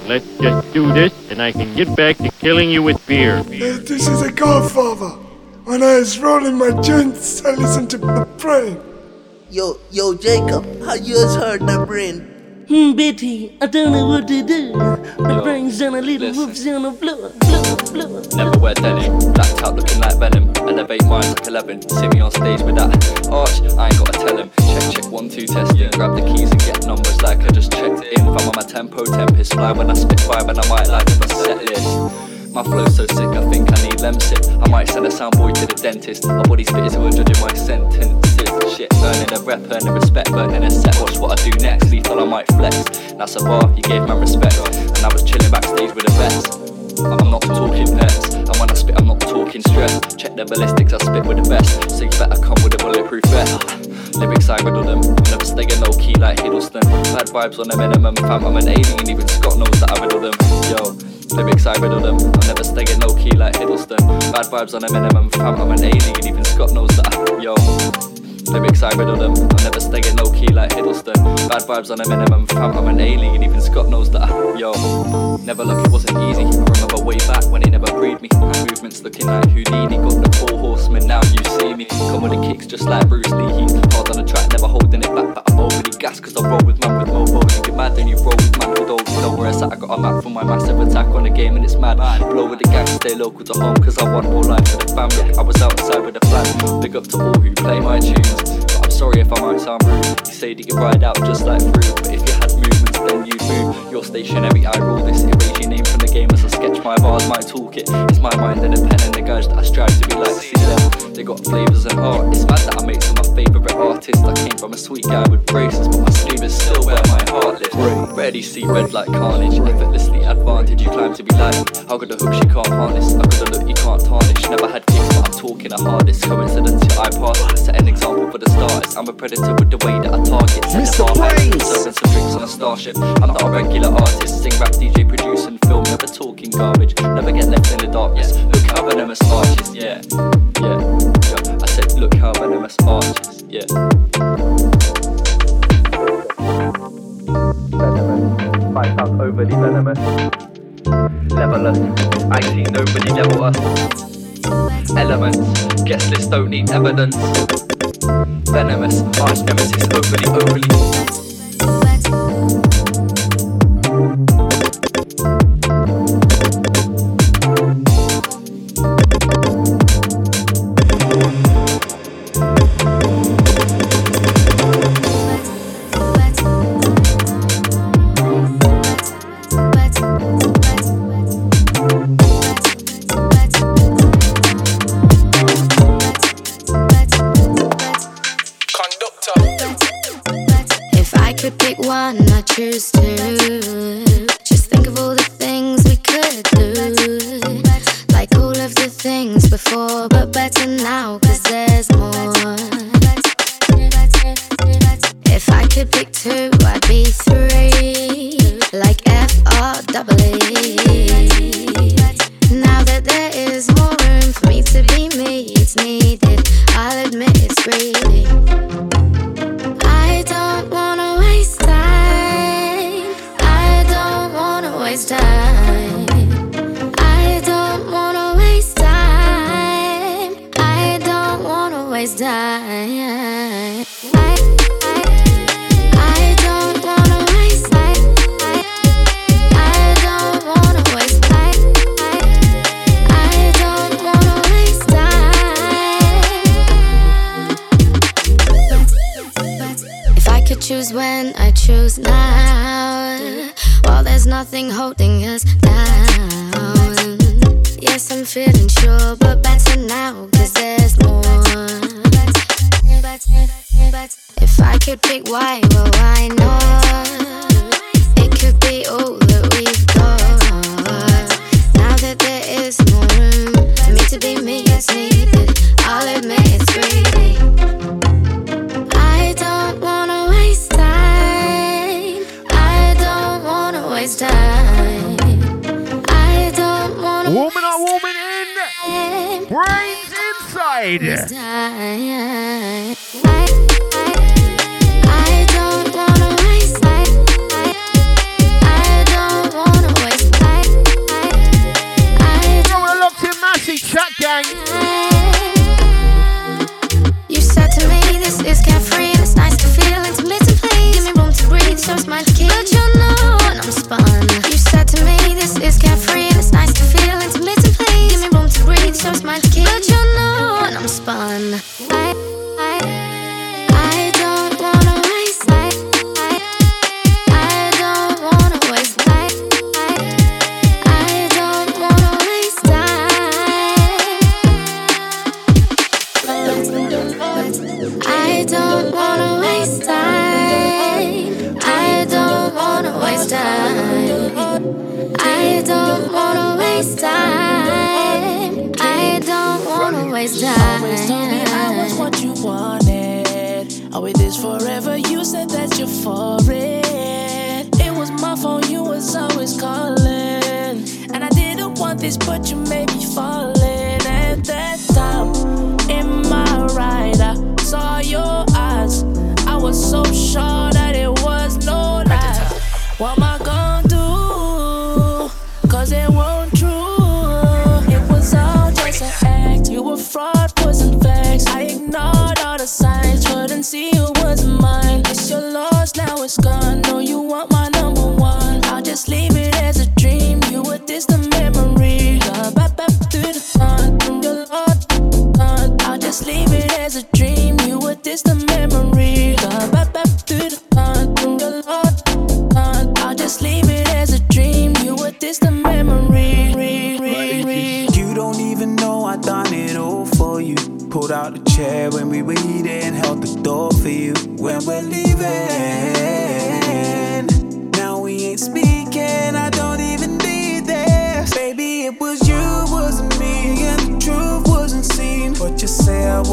But let's just do this and I can get back to killing you with beer. Uh, This is a godfather. When I was rolling my joints, I listened to the brain. Yo, yo, Jacob, how yours heard the brain? Hmm, Betty, I don't know what to do. My brain's on a little whoops on the floor, floor, floor. Never wear denim, blacked out looking like venom. Elevate minds like 11. See me on stage with that arch, I ain't gotta tell him. Check, check, one, two, testing. Grab the keys and get numbers like I just checked it in. If I'm on my tempo, tempest fly when I spit five and I might like a set list. My flow's so sick, I think I need Lemsip. I might send a soundboy to the dentist. My body spitters who are judging my sentences. Shit, earning a rep, earning respect, burning a set. Watch what I do next. Lethal, I might flex. That's a bar, you gave man respect. And I was chilling backstage with the I'm not talking pets, and when I spit, I'm not talking stress. Check the ballistics, I spit with the best. So you better come with a bulletproof vest. Lyrics, I riddle them. Never staying low key like Hiddleston. Bad vibes on a minimum, fam. I'm an alien, even Scott knows that I riddle them. Yo. Lyrics, I riddle them. I'm never staying low key like Hiddleston. Bad vibes on a minimum, fam. I'm an alien, even Scott knows that I, yo. Lyrics, I riddle them. I'm never staying low key like Hiddleston. Bad vibes on a minimum, fam. I'm an alien, even Scott knows that yo. Never look, it wasn't easy. I remember way back when they never breed me. Hand movements looking like Houdini. Got the four horsemen, now you see me. Come with the kicks just like Bruce Lee. He's hard on the track, never holding it back. But I'm overly gassed cause I roll with man with no mobile. You get mad then you roll with man with old. Know where it's I got a map for my massive attack on the game and it's mad. Blow with the gang, stay local to home cause I want more life for the family. I was outside with a plan. Big up to all who play my tunes. But I'm sorry if I might sound rude. You say you ride out just like fruit. But if you had movements, then you'd move. You're stationary, I roll this. Erase your name from game as I sketch my bars, my toolkit. It's my mind and a pen and the guys that I strive to be like. See them, they got flavors and art. It's mad that I make some of my favorite artists. I came from a sweet guy with braces, but my sleeve is still where my heart lives. Ready, see red like carnage. Effortlessly advantage, you climb to be like. How good a hook she can't harness. How good a look you can't tarnish. Never had kicks, but I'm talking the hardest. Coincidence, I pass. Set an example for the stars. I'm a predator with the way that I target. Set Mr. the Brains. Serving some drinks on a starship. I'm not a regular artist. Sing rap, DJ, produce and film. Never talking garbage. Never get left in the darkness. Look how venomous arches. Yeah, yeah, yeah. I said, look how venomous arches. Yeah. Venomous. Fight out overly venomous. Levelers. I see nobody level us. Elements. Guest list don't need evidence. Venomous. Arch nemesis. Overly, overly. Choose two. Just think of all the things we could do. Like all of the things before, but better now, cause there's more. If I could pick two, I'd be three. Like F R. If I could choose when, I choose now. While there's nothing holding us down. Yes, I'm feeling sure, but better now, cause there's more. If I could pick why, well, why not? It could be all that we've got. Now that there is more room. For me to be me is needed. I'll admit it's greedy. I don't wanna waste time. I don't wanna waste time. I don't wanna Woman are woman in. Brains inside. Chat gang. You said to me this is carefree. It's nice to feel intermittent please. Give me room to breathe so mine to keep But you know when I'm spun. You said to me this is carefree. It's nice to feel intermittent please. Give me room to breathe so it's mine wanna Always told me I was what you wanted. Are we this forever? You said that you're for it. It was my phone, you was always calling. And I didn't want this, but you made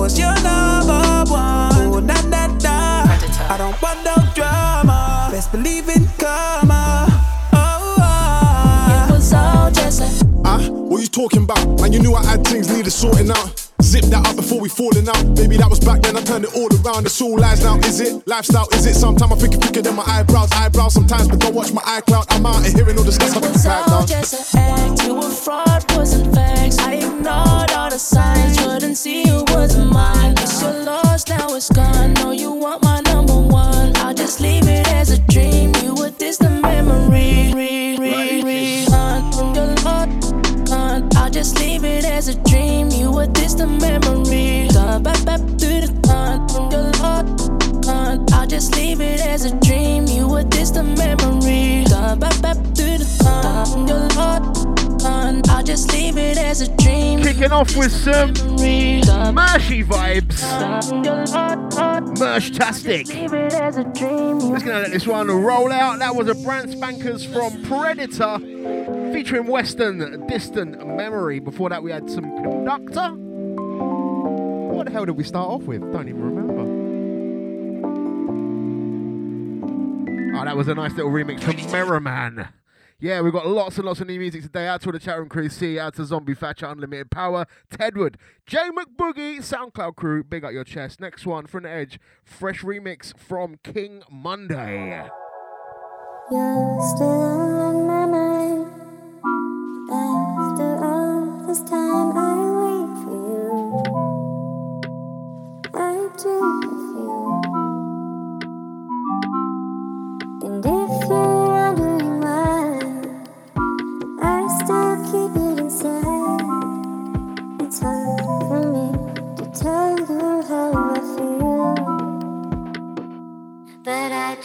say I was your number one. Ooh, nah, nah, nah. I don't want no drama. Best believe in karma. Oh, oh. It was all just a Huh? What you talking about? Man, you knew I had things needed sorting out. Zip that up before we falling out. Baby, that was back then. I turned it all around. It's all lies now, is it? Lifestyle, is it? Sometimes I think it's thicker than my eyebrows. Eyebrows sometimes, but don't watch my iCloud. I'm out of hearing all this stuff. I was back all now. just an act. You were fraud, wasn't Kicking off with some Mershy vibes. Mershtastic. Just gonna let this one roll out. That was a brand spankers from Predator featuring Western Distant Memory. Before that, we had some Conductor. What the hell did we start off with? Don't even remember. Oh, that was a nice little remix from Merriman. Yeah, we've got lots and lots of new music today. Out to the chat room crew, see out to Zombie Thatcher, Unlimited Power, Tedwood, J McBoogie, SoundCloud crew, big up your chest. Next one, from the edge, fresh remix from King Monday. You're still on my mind. After all this time, I wait for you. I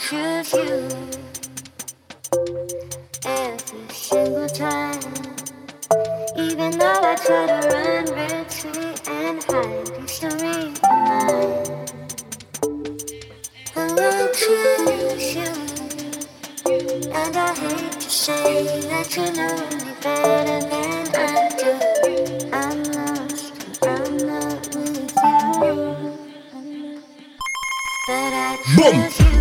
choose you every single time. Even though I try to run, retreat, and hide, you still read my mind. Oh, I choose you, and I hate to say that you know me better than I do. I'm lost, I'm not with you, but I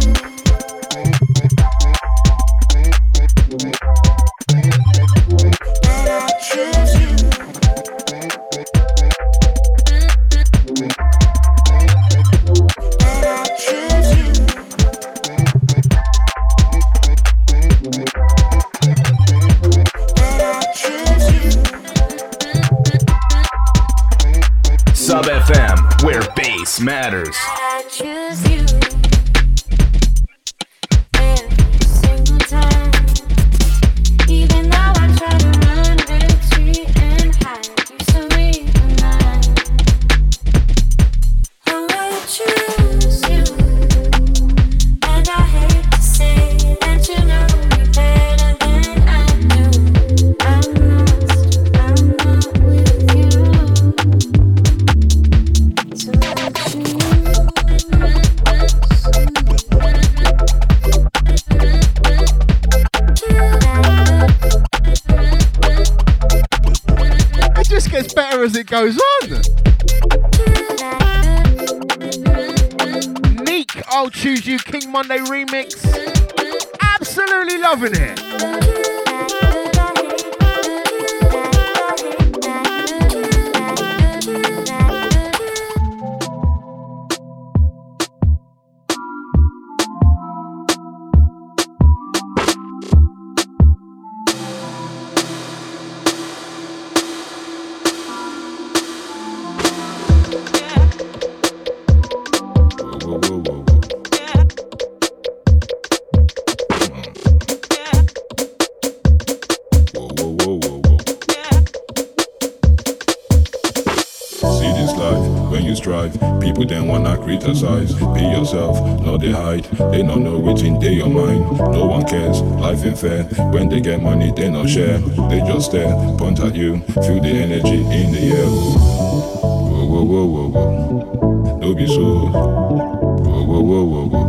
fresh. They just stare, point at you, feel the energy in the air. Whoa, whoa, whoa, whoa, whoa. Don't be so. Whoa, whoa, whoa, whoa, whoa.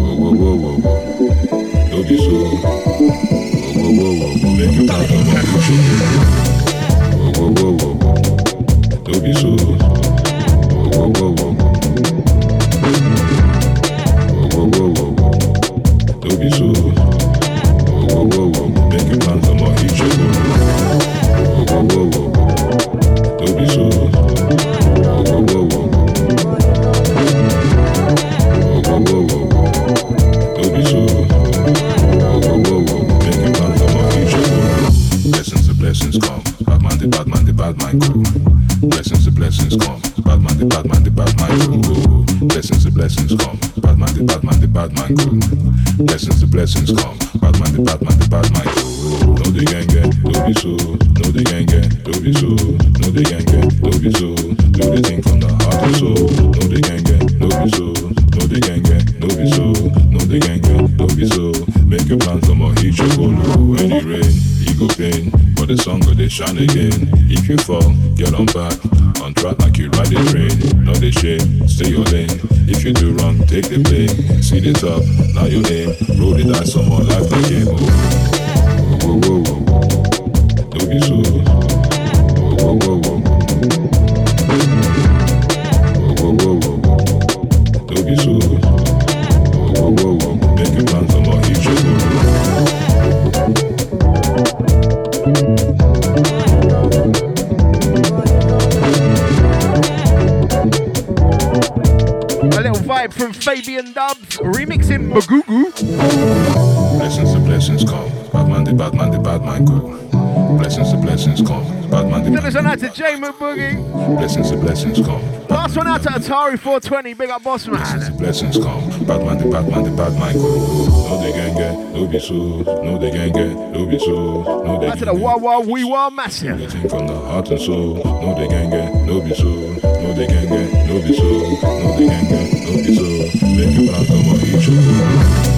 Whoa, whoa, whoa, whoa, whoa. Don't be so. Blessings the blessings come. Bad man, the bad man, the bad man go. Blessings the blessings come. Bad man, the bad man, the bad man go. Blessings the blessings come. Bad man, the bad man, the bad man go. No the gang gang, do be so. No the gang gang, do be so. No the gang gang, do be so. Do the thing for Gamer Boogie. Blessings and blessings come. Last one out to Atari 420. Big up, boss man. Blessings and blessings come. The the go. No they get, no be so. No they get, no be so. No they. To the wah wah we wah massive. Getting from the heart and soul. No they get, no be so. No they get, no be so. No they get, no be so. Make you my future.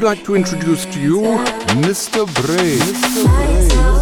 would like to introduce to you Mr. Bray. Mr. Bray.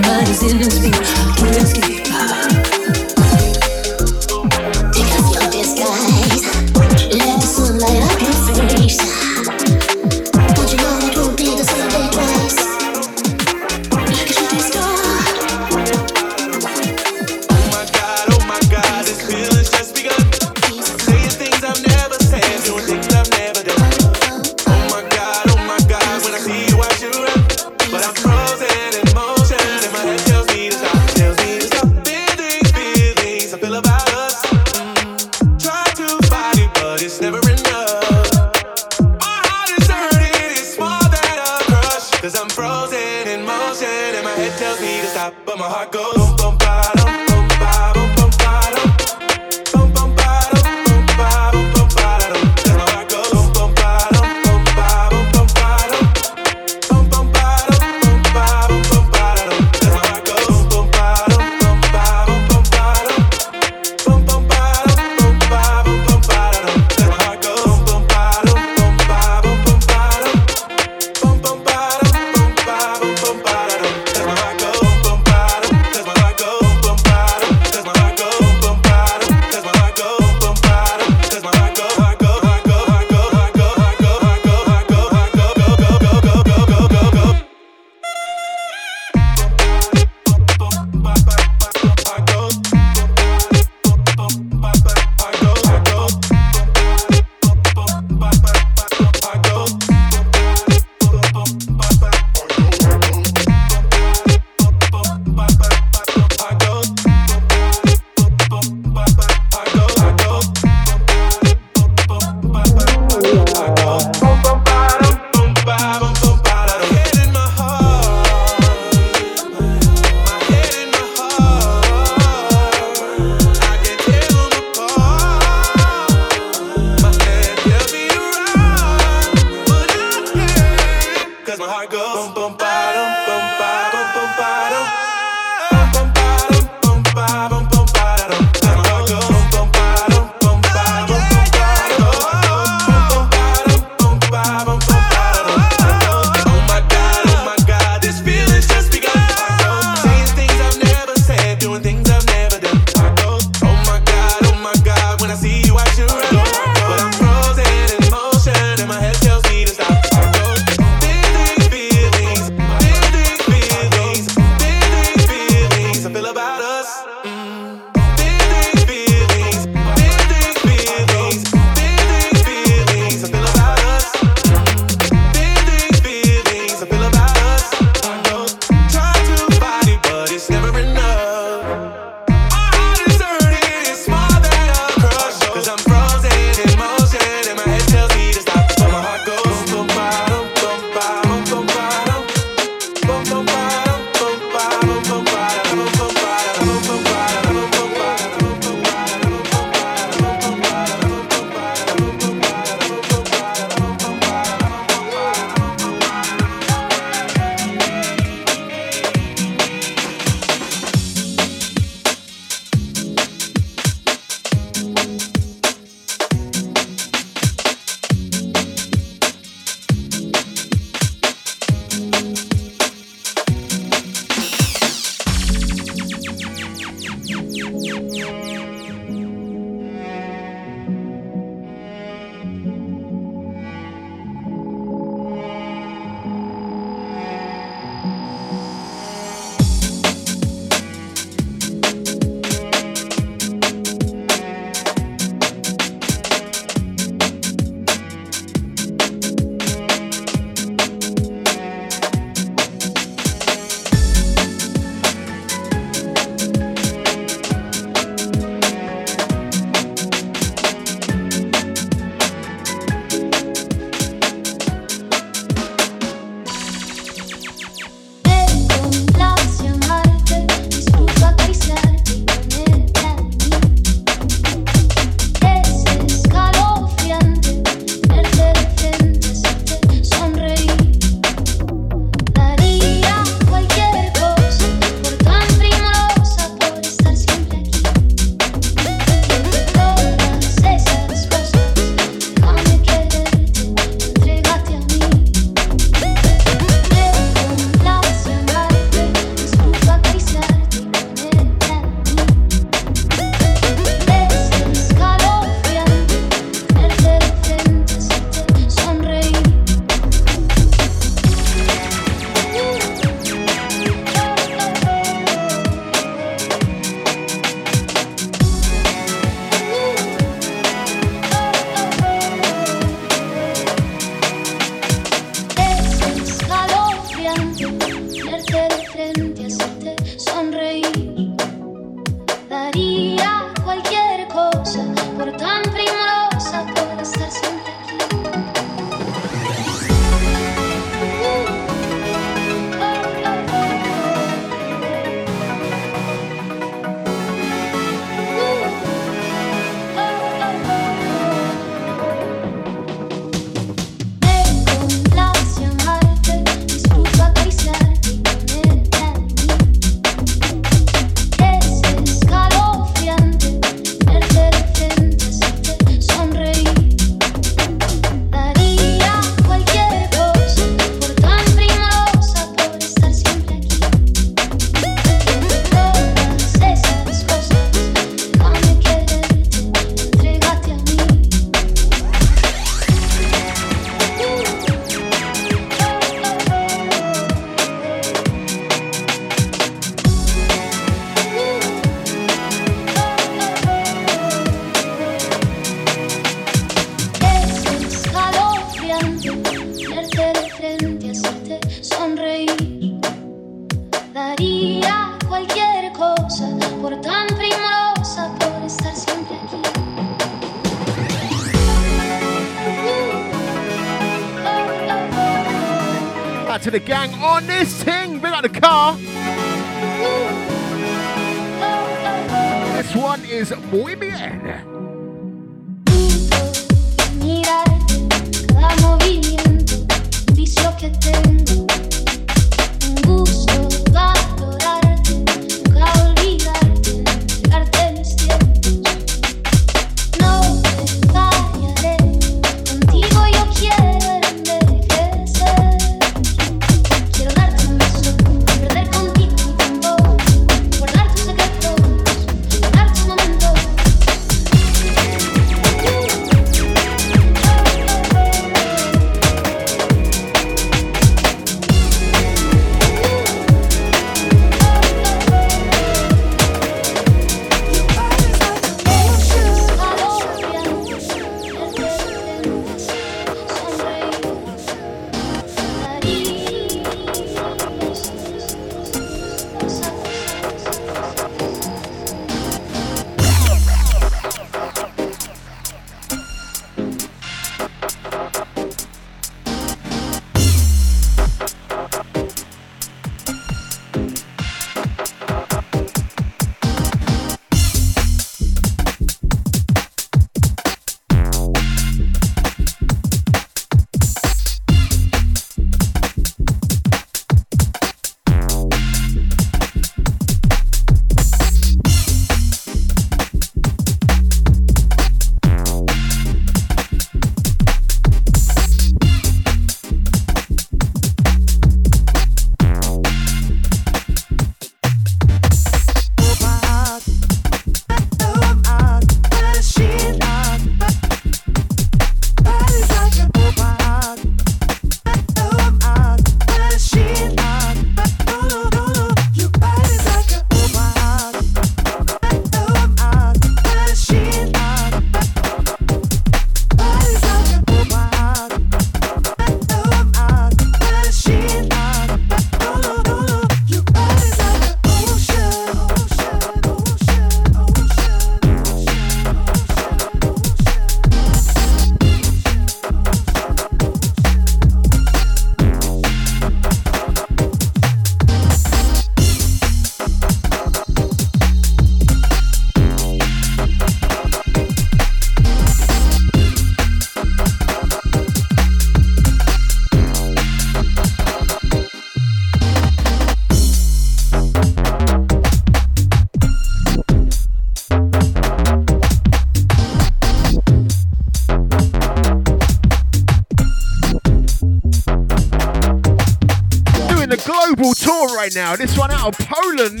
right now. This one out of Poland.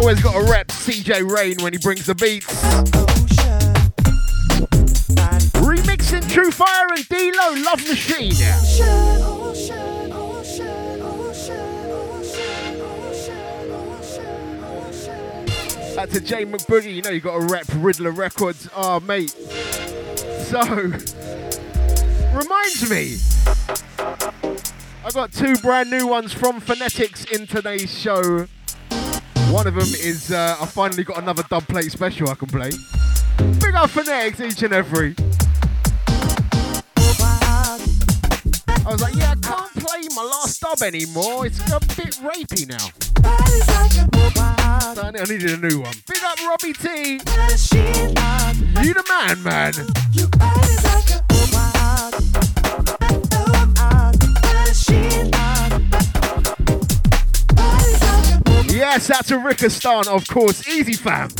Always got a rep CJ Rain when he brings the beats. Remixing True Fire and D-Lo, Love Machine. That's to Jay McBoogie, you know you got a rep Riddler Records. Ah, oh, mate. So, reminds me, I've got two brand new ones from Phonetics in today's show. One of them is uh, I finally got another dub plate special I can play. Big up Phonetics each and every. I was like, yeah, I can't play my last dub anymore. It's a bit rapey now. So I needed a new one. Big up Robbie T. You the man, man. Yes, that's a Rickistan, of course. Easy fam.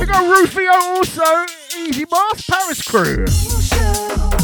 We got Rufio also. Easy Mask Paris crew.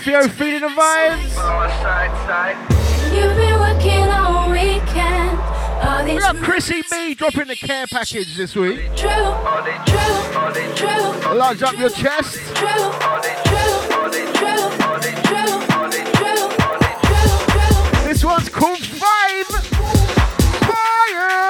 To Rufio, feeling the vibes. We got Chrissy B dropping the care package this week. true, true, true, Large up your chest. This one's called Five. Fire.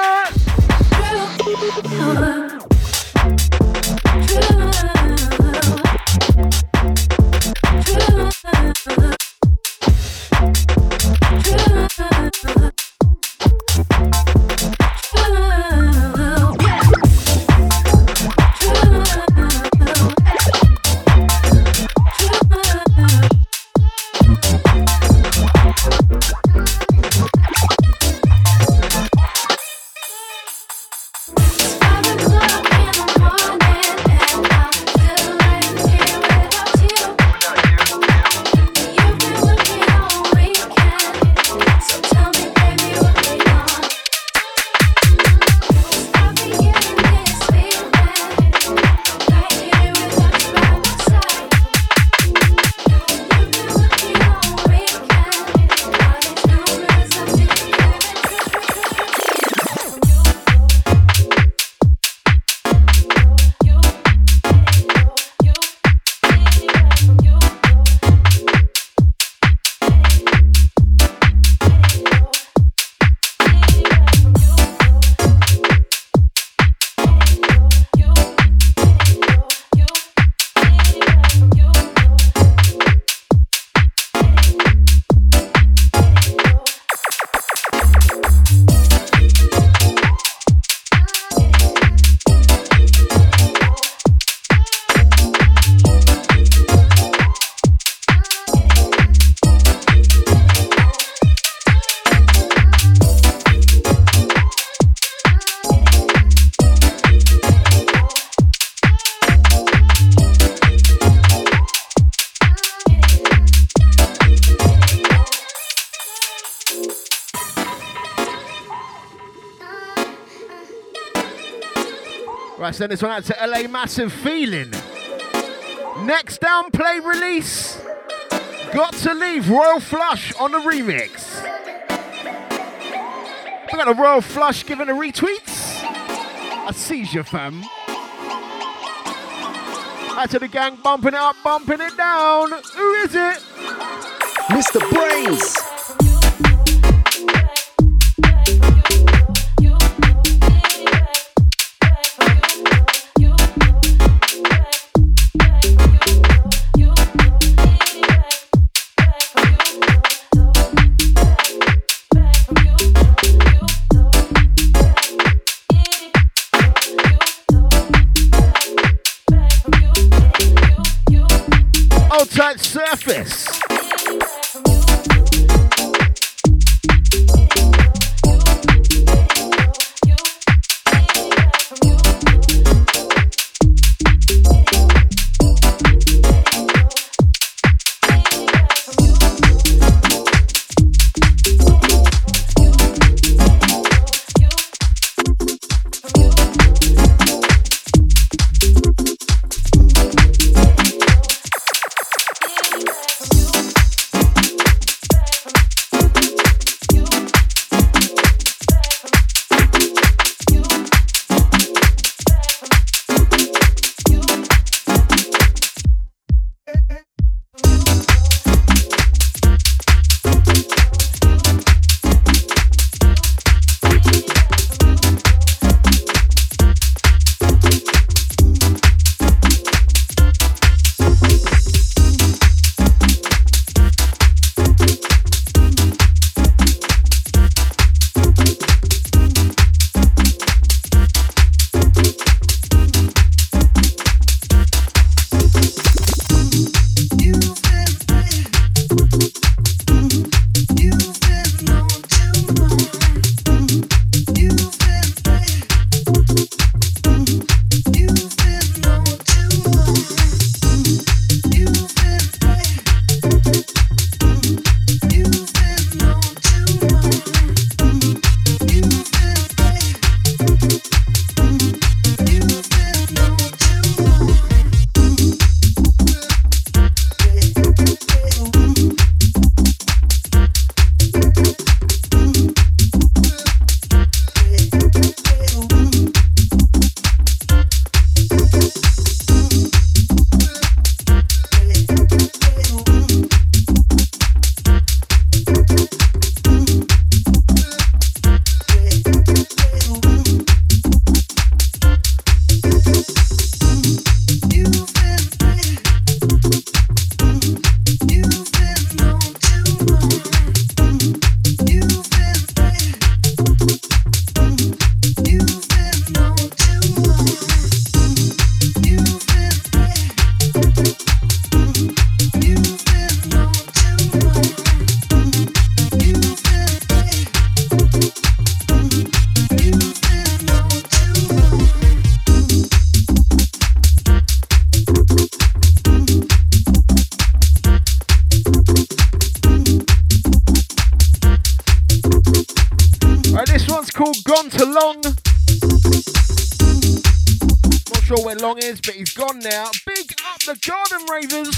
Send this one out to LA Massive Feeling. Next down play release. Got to leave Royal Flush on the remix. We got a Royal Flush giving a retweets. A seizure, fam. Out to the gang bumping it up, bumping it down. Who is it? Mr. BrainZ. Tight surface. But he's gone now. Big up the Garden Ravers.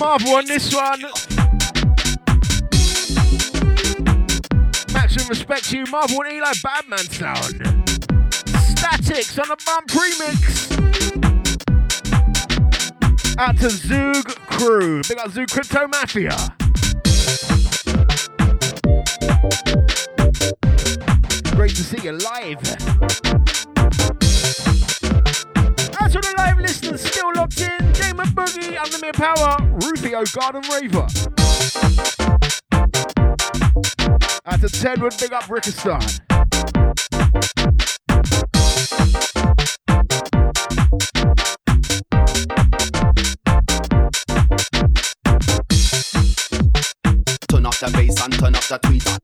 Marv won this one. Maximum respect to you, Marv won Eli Badman sound. Statics on the bump remix. Out to Zoog Crew. Big up Zoog Crypto Mafia. Garden Raver. Out to Tedwood, big up Rickistan. Turn up the bass and turn up the tweeter.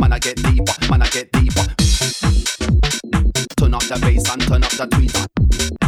Man, I get deeper, man, I get deeper. Turn up the bass and turn up the tweeter.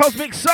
Cosmic Soul.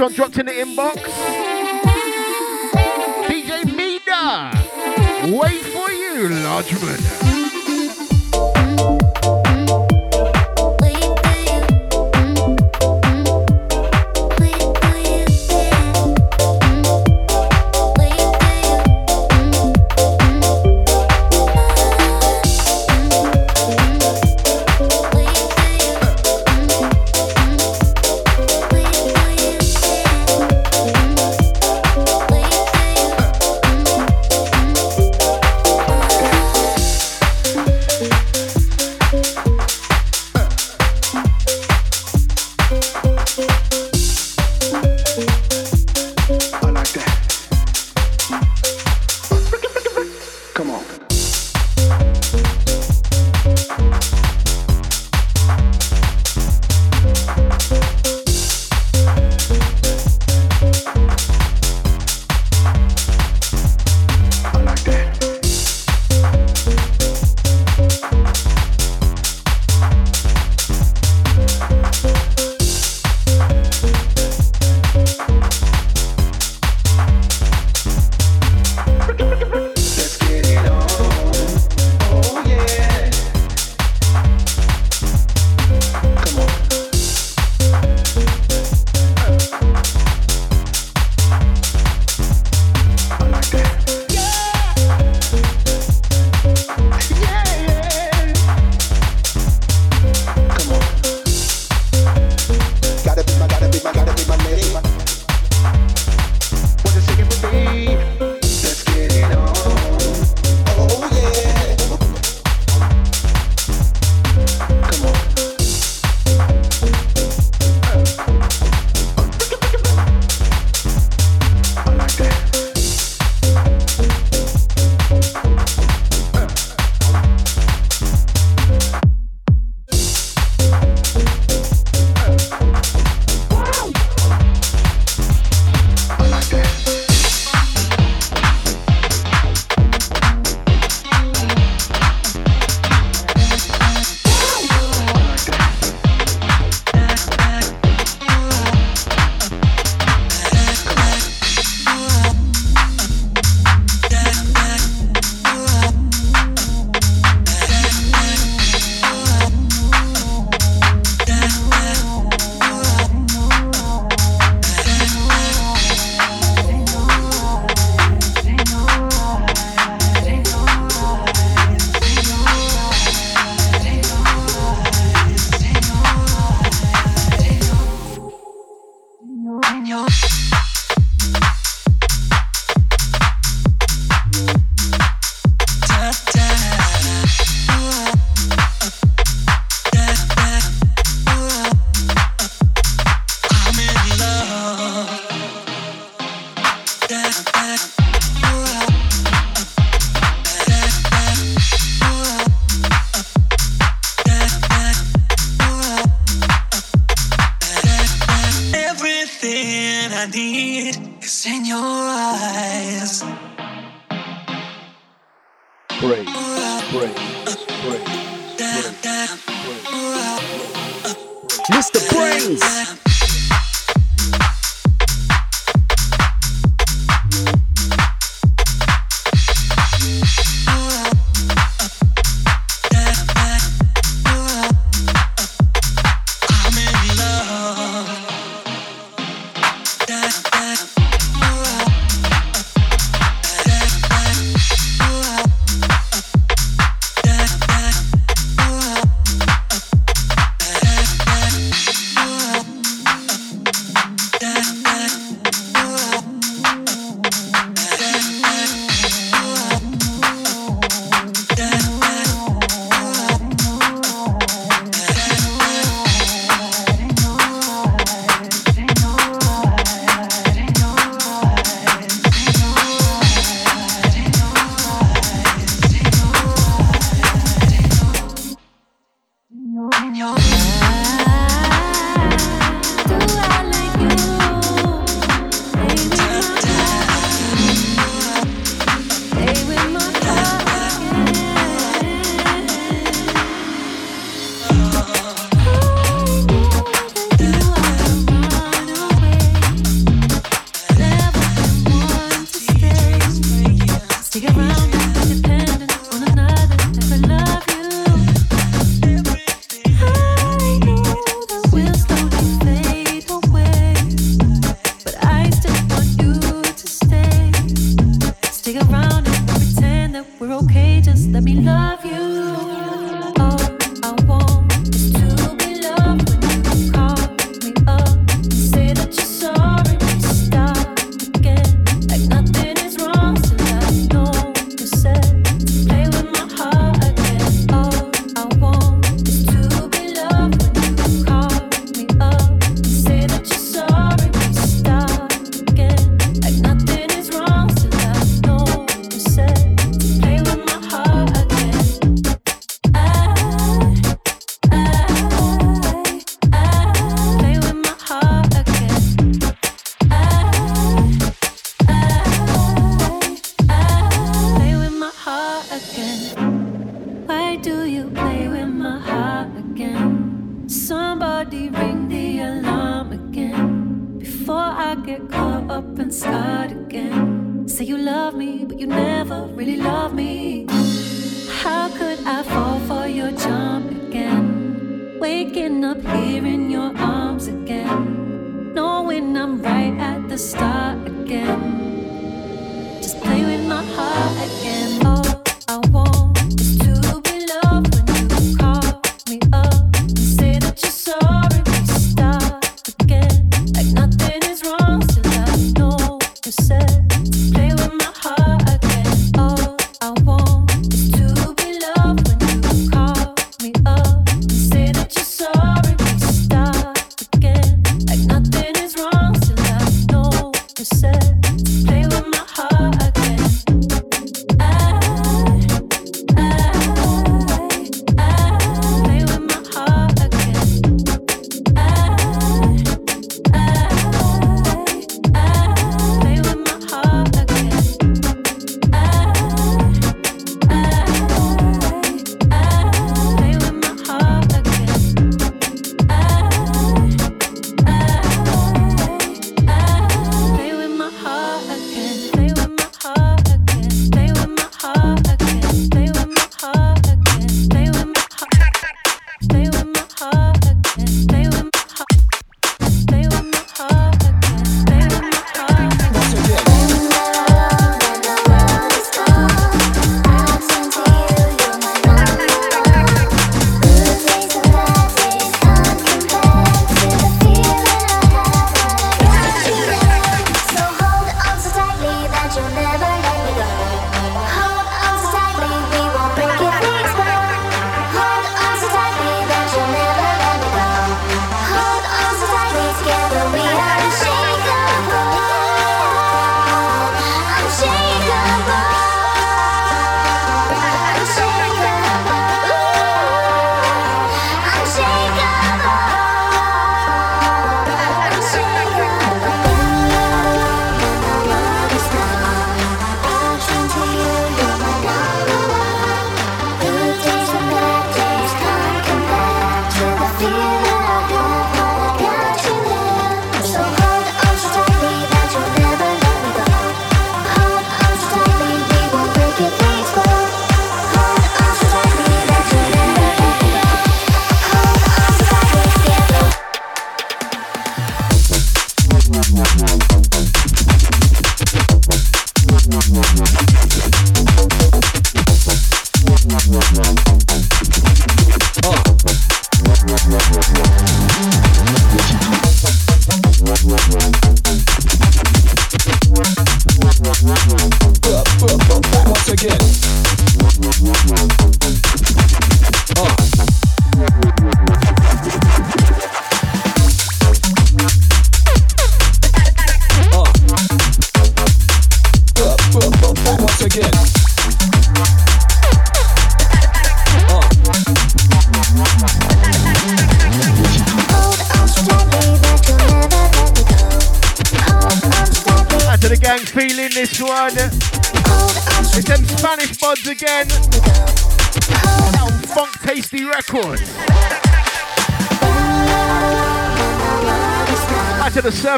One dropped in the inbox. DJ Mida. Wait for you, Lodgeman.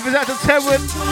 is out of 10.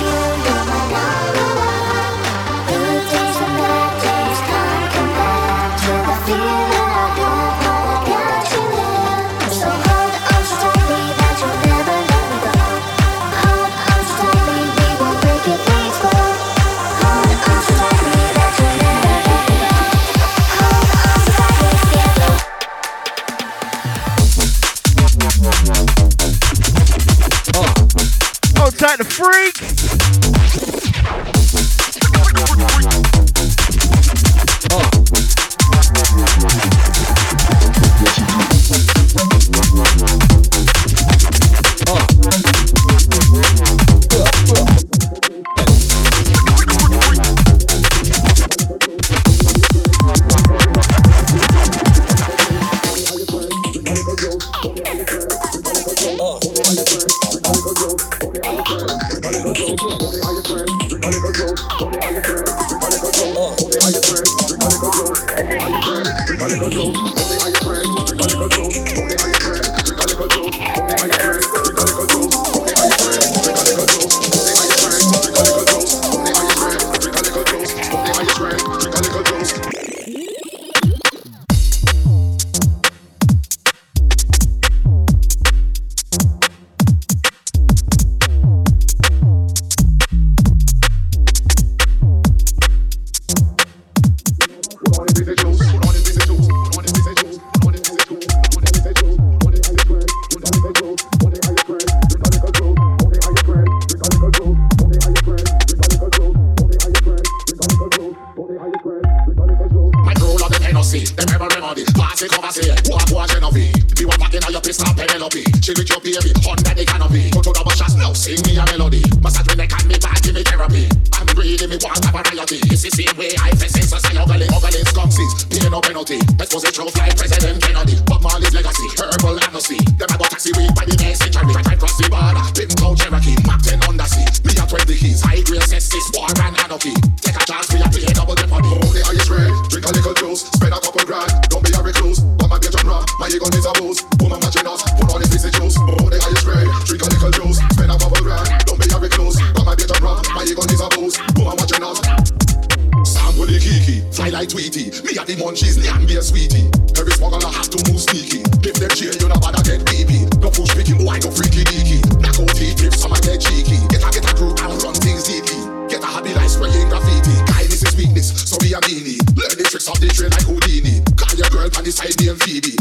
The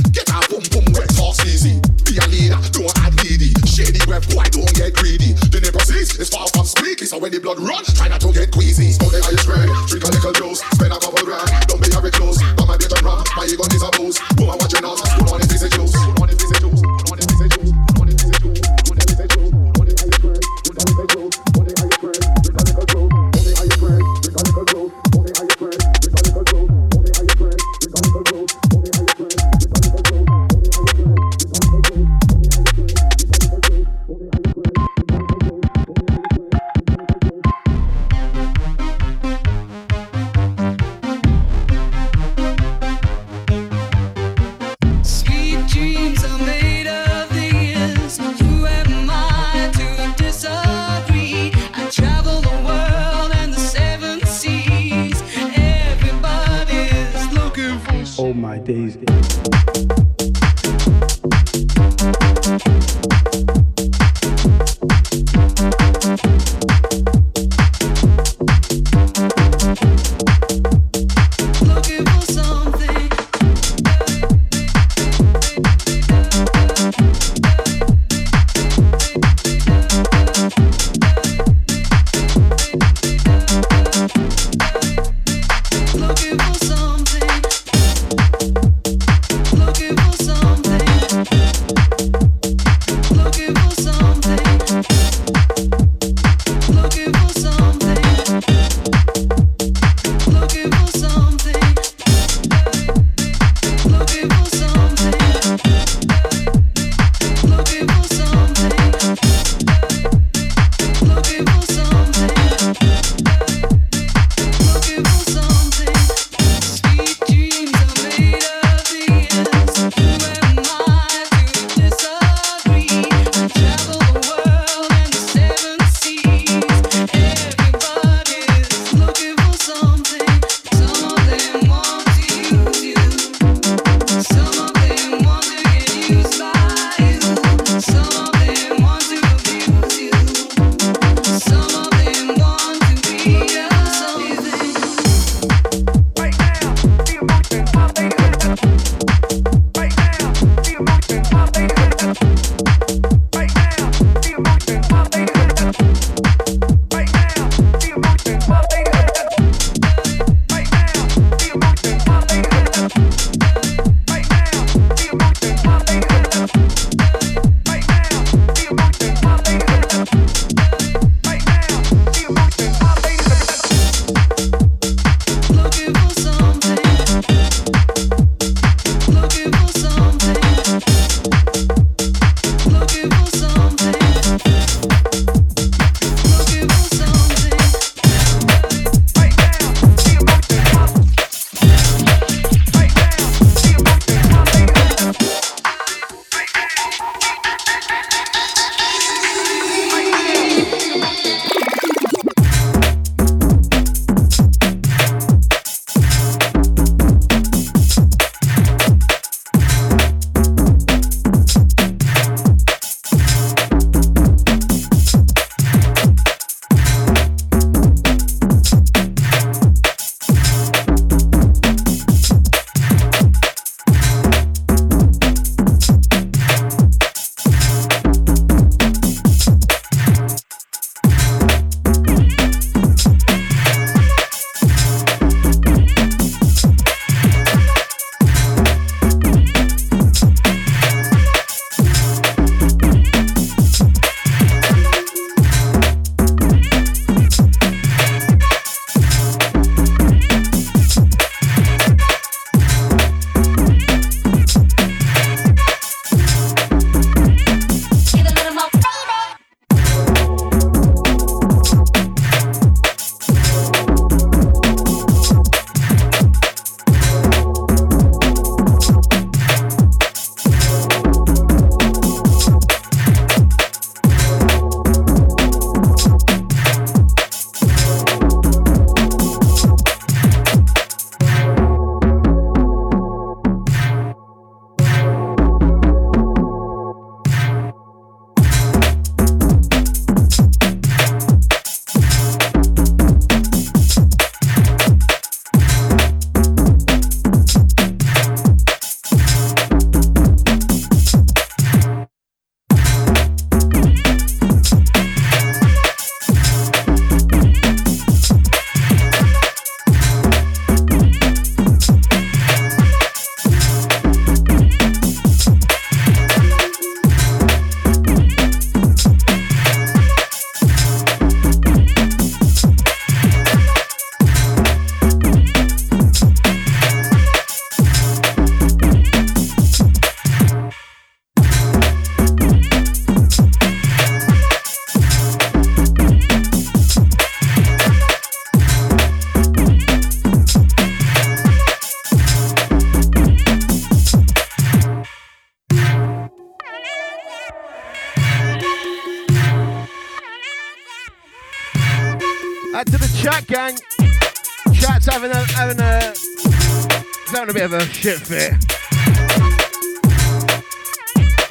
bit of a shit fit.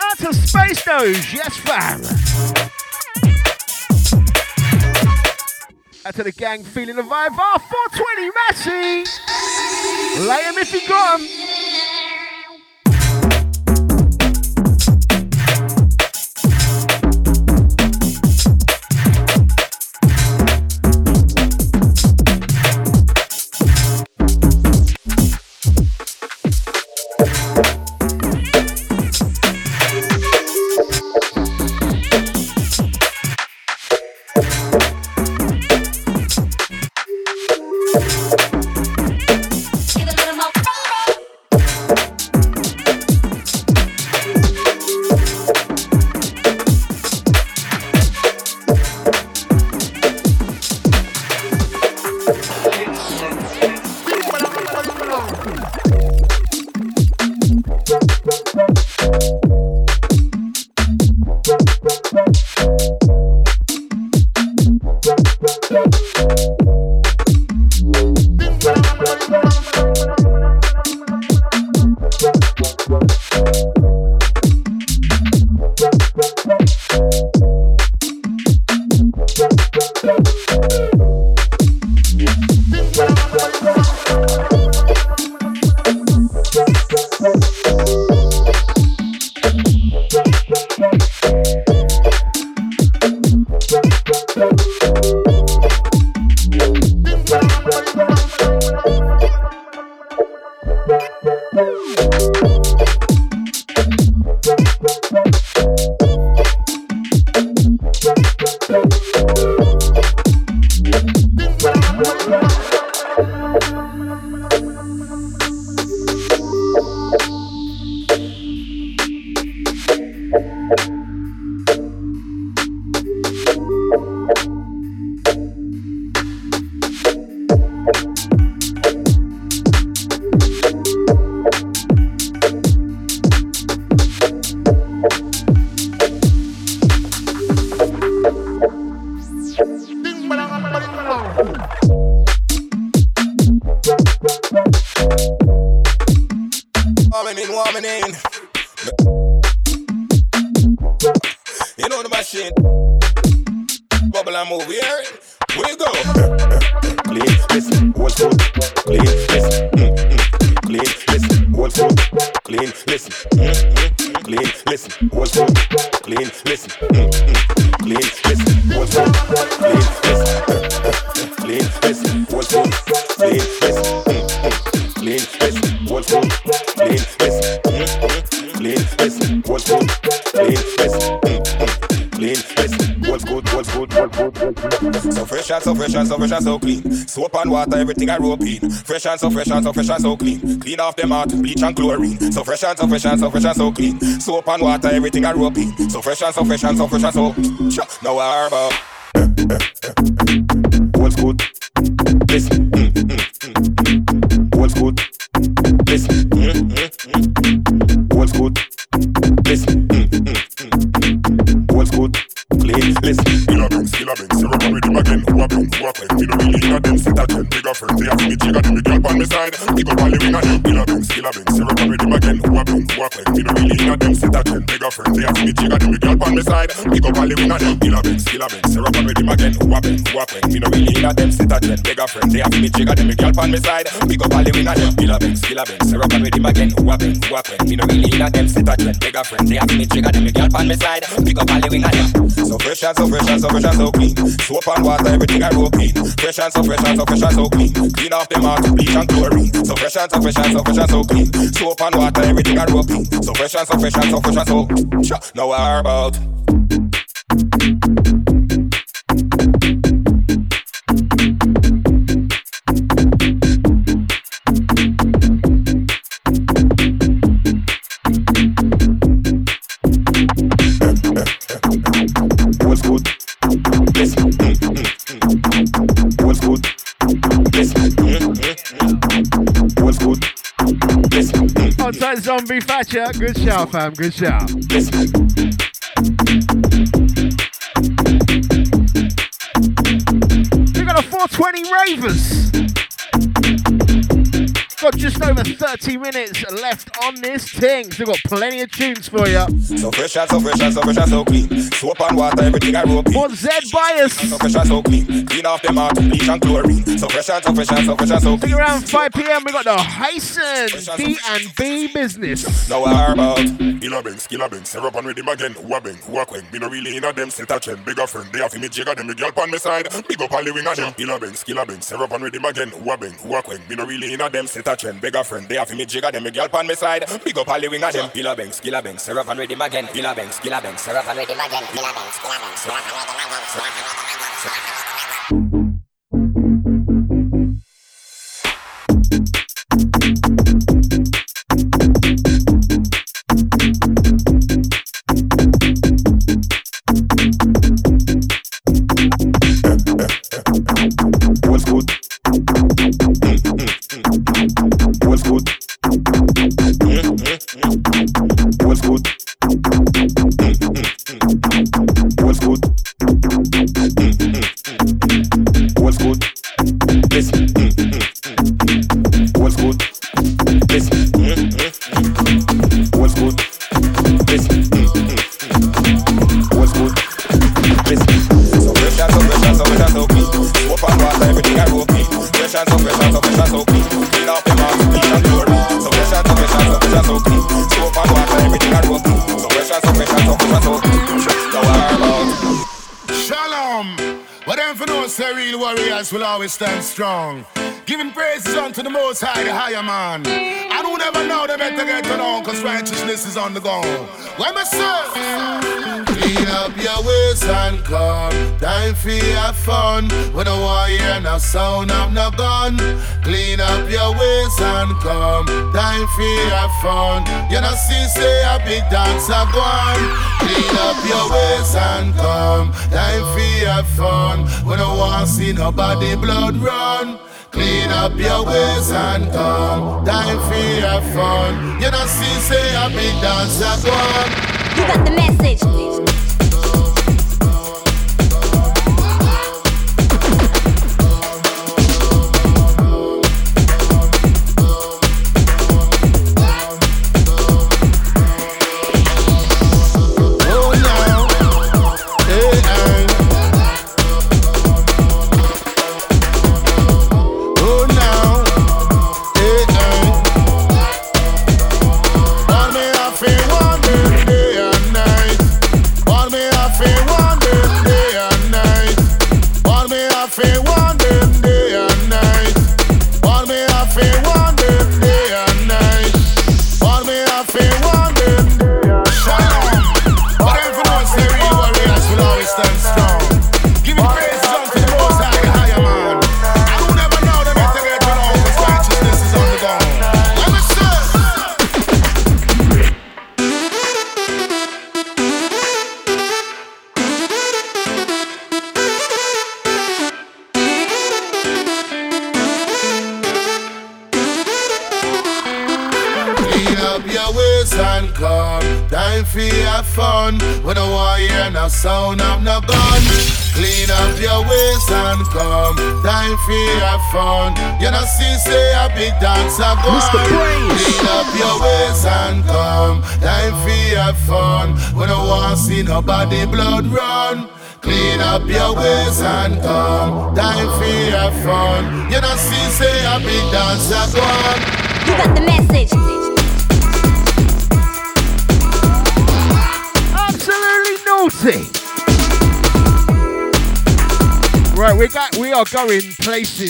Out to Space Doge, yes fam. Out to the gang feeling the vibe. Ah, 420 Massey. Lay him if you got him. Fresh and so fresh and so clean. Soap and water, everything I rope in. Fresh and so fresh and so fresh and so clean. Clean off them out, bleach and chlorine. So fresh and so fresh and so fresh and so clean. Soap and water, everything I rope in. So fresh and so fresh and so fresh and so. Now I me side. Up all the wing a them. Kill a bounce, kill a bounce, you run with him again. Who a bounce, who a clean. Me no really in a them sit a trend. Bigger friend, they have me jigger than me girl on me side. Up all the wing a them. Kill a bounce, kill a bounce, you run with him again. Who a bounce, who a clean. Me no really in a them sit a trend. Bigger friend, they have me jigger than me girl on me side. Big up all the wing a them. A bounce, kill a bounce, you run with him again. Who a bounce, who a clean. Me no really in a them sit a trend. Bigger friend, they have me jigger than me girl on me side. Big up all the wing them. So fresh and so fresh and so fresh and so clean. Soap and water, everything I rope in. Fresh and so fresh and so fresh and so clean. Clean off them out, bleach and chlorine. So fresh and so fresh and so fresh and so clean. Soap and water, everything I rope in. So fresh and so fresh and so fresh and so. Now I about. Zombie Thatcher. Good shout, fam. Good shout. We got a 420 Ravers. Got just over 30 minutes left on this thing. Still got plenty of tunes for you. So fresh and so fresh and so fresh and so clean. Soap and water, everything I rope in. More Z bias. So fresh and so clean. Clean off them out, bleach and chlorine. So fresh and so fresh and so fresh and so See clean. around 5 p.m. we got the Hyson B and B business. Now I about Killer bang, skiller bang, syrup and with him again. Who a bang, who a quang. Me no really inna them set a trend. Bigger friend, they have me jigger them. Me girl on me side. Big up all the wing of them. Killer bang, skiller bang, syrup and with him again. Who a bang, who a quang. Me no really inna them set a trend. Bigger friend, they have me jigger them. Me girl on me side. Big up all the wing them. Killer bang, skiller bang, syrup and him again. Killer bang, skiller bang, syrup and him again. Killer bang, skiller bang, syrup and him again. But them for know say real warriors will always stand strong. Giving praises unto the most high, the higher man. And who never know they better get know, cause righteousness is on the go. When me say, clean up your ways and come. Time for your fun. We don't want hear no sound of no gun. Clean up your ways and come. Time for your fun. You know, see, say a big dance a gone. Clean up your ways and come. Time for your fun. When don't want see nobody blood run. Clean up your ways and come. Time for your fun. You know, see, say a big dance a gone. You got the message.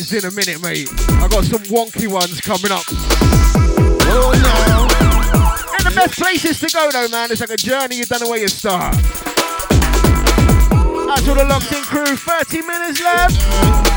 Places in a minute, mate. I got some wonky ones coming up. Oh no. And the best places to go though, man. It's like a journey you don't know where you start. That's all the locked in crew. 30 minutes left.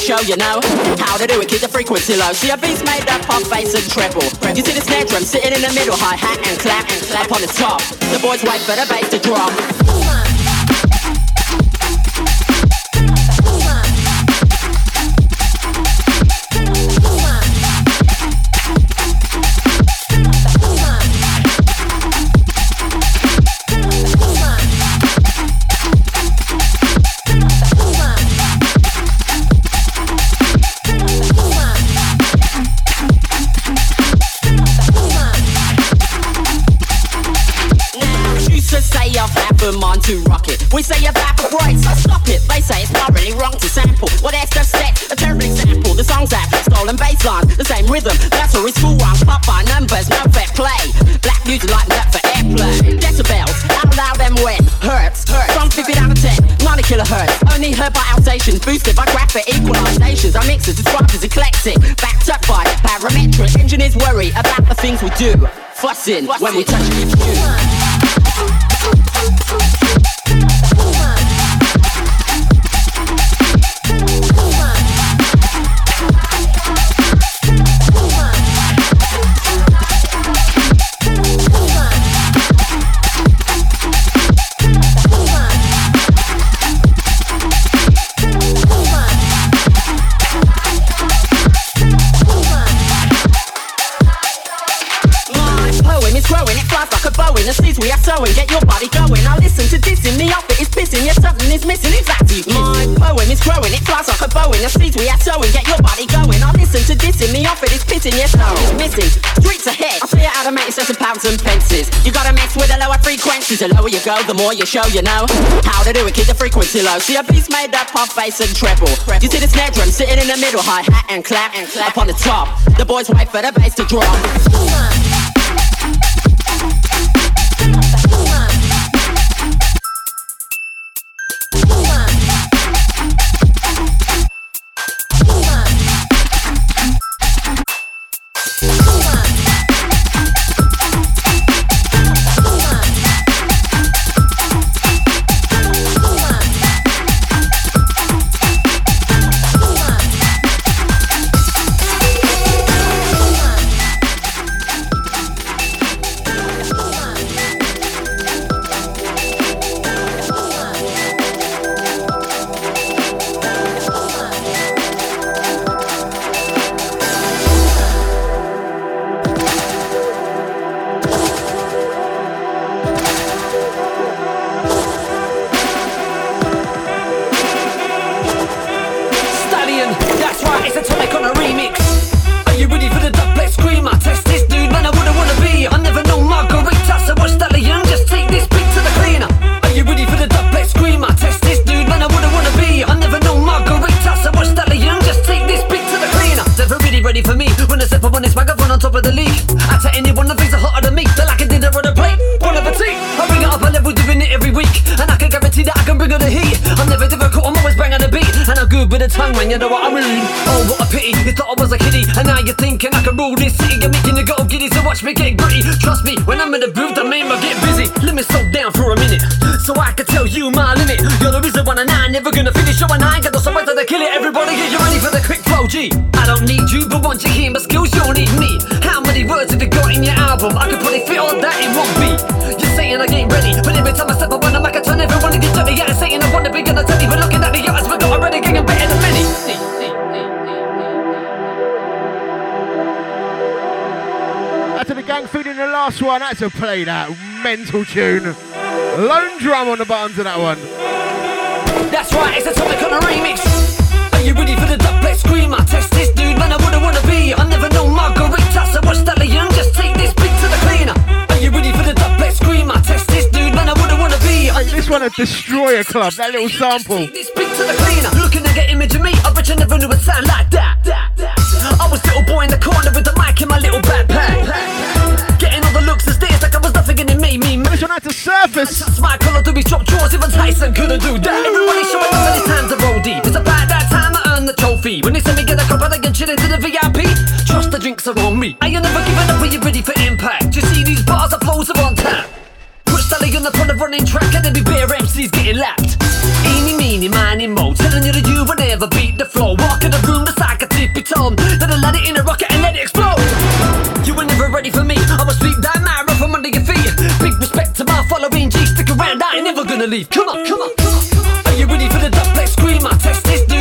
Show, you know. How to do it, keep the frequency low. See a beat's made up of bass and treble. You see the snare drum sitting in the middle, hi hat and clap and clap on the top. The boys wait for the bass to drop. It. We say evaporate, so stop it. They say it's morally wrong to sample. Well, that's just set a terrible example. The song's that stolen bass line, the same rhythm. That's all it's school runs, pop by numbers, no fair play. Black music like that for airplay. Decibels, out loud them wet, hurts. hurts. From 50 down to 10, 90 kilohertz. Only heard by Alsatians, boosted by graphic equalizations. Our mixes described as eclectic, backed up by parametric. Engineers worry about the things we do. Fussing when we touch EQ. The lower you go, the more you show, you know. How to do it, keep the frequency low. See a beat's made up of bass and treble. You see the snare drum sitting in the middle, hi hat and clap and clap on the top. The boys wait for the bass to drop. The tongue, man. You know what I mean? Oh, what a pity! You thought I was a kiddie, and now you're thinking I can rule this city. You're making you go giddy, so watch me get gritty. Trust me, when I'm in the booth, the name I get busy. Let me slow down for a minute, so I can tell you my limit. You're the reason why I'm never gonna finish. You're a nine, got no somewhere to kill it. Everybody get you last one. I had to play that mental tune. Lone drum on the buttons of that one. That's right, it's atomic on a remix. Are you ready for the dubplate screamer? Test this dude, man, I wouldn't wanna be. I never know Margarita, so watch stallion, just take this beat to the cleaner. Are you ready for the dubplate screamer? Test this dude, man, I wouldn't wanna be. Hey, this one a Destroyer Club, that little sample. Take This beat to the cleaner. Looking at the image of me, I bet you never knew it sound like that. I was little boy in the corner with the mic in my little backpack. To surface. My color to be drop drawers, even Tyson couldn't do that. Everybody showing up and it's time to roll deep. It's about that time I earn the trophy. When they send me get a cup, I can chill into the VIP. Trust the drinks are on me. I ain't never giving up when you're ready for impact. You see these bars of flows are on tap. Put up on the front of running track and then be bare MCs getting lapped. Eeny, meeny, miny, mo. Telling you that you will never beat the flow. Walk in the room, the like a tippy tom. Then I let it in a rocket and let it explode. You were never ready for me. I will sweep that mirror from under your feet. Big respect to my following G. Stick around, I ain't never gonna leave. Come on, come on, come on. Are you ready for the dubplate screamer? Test this dude,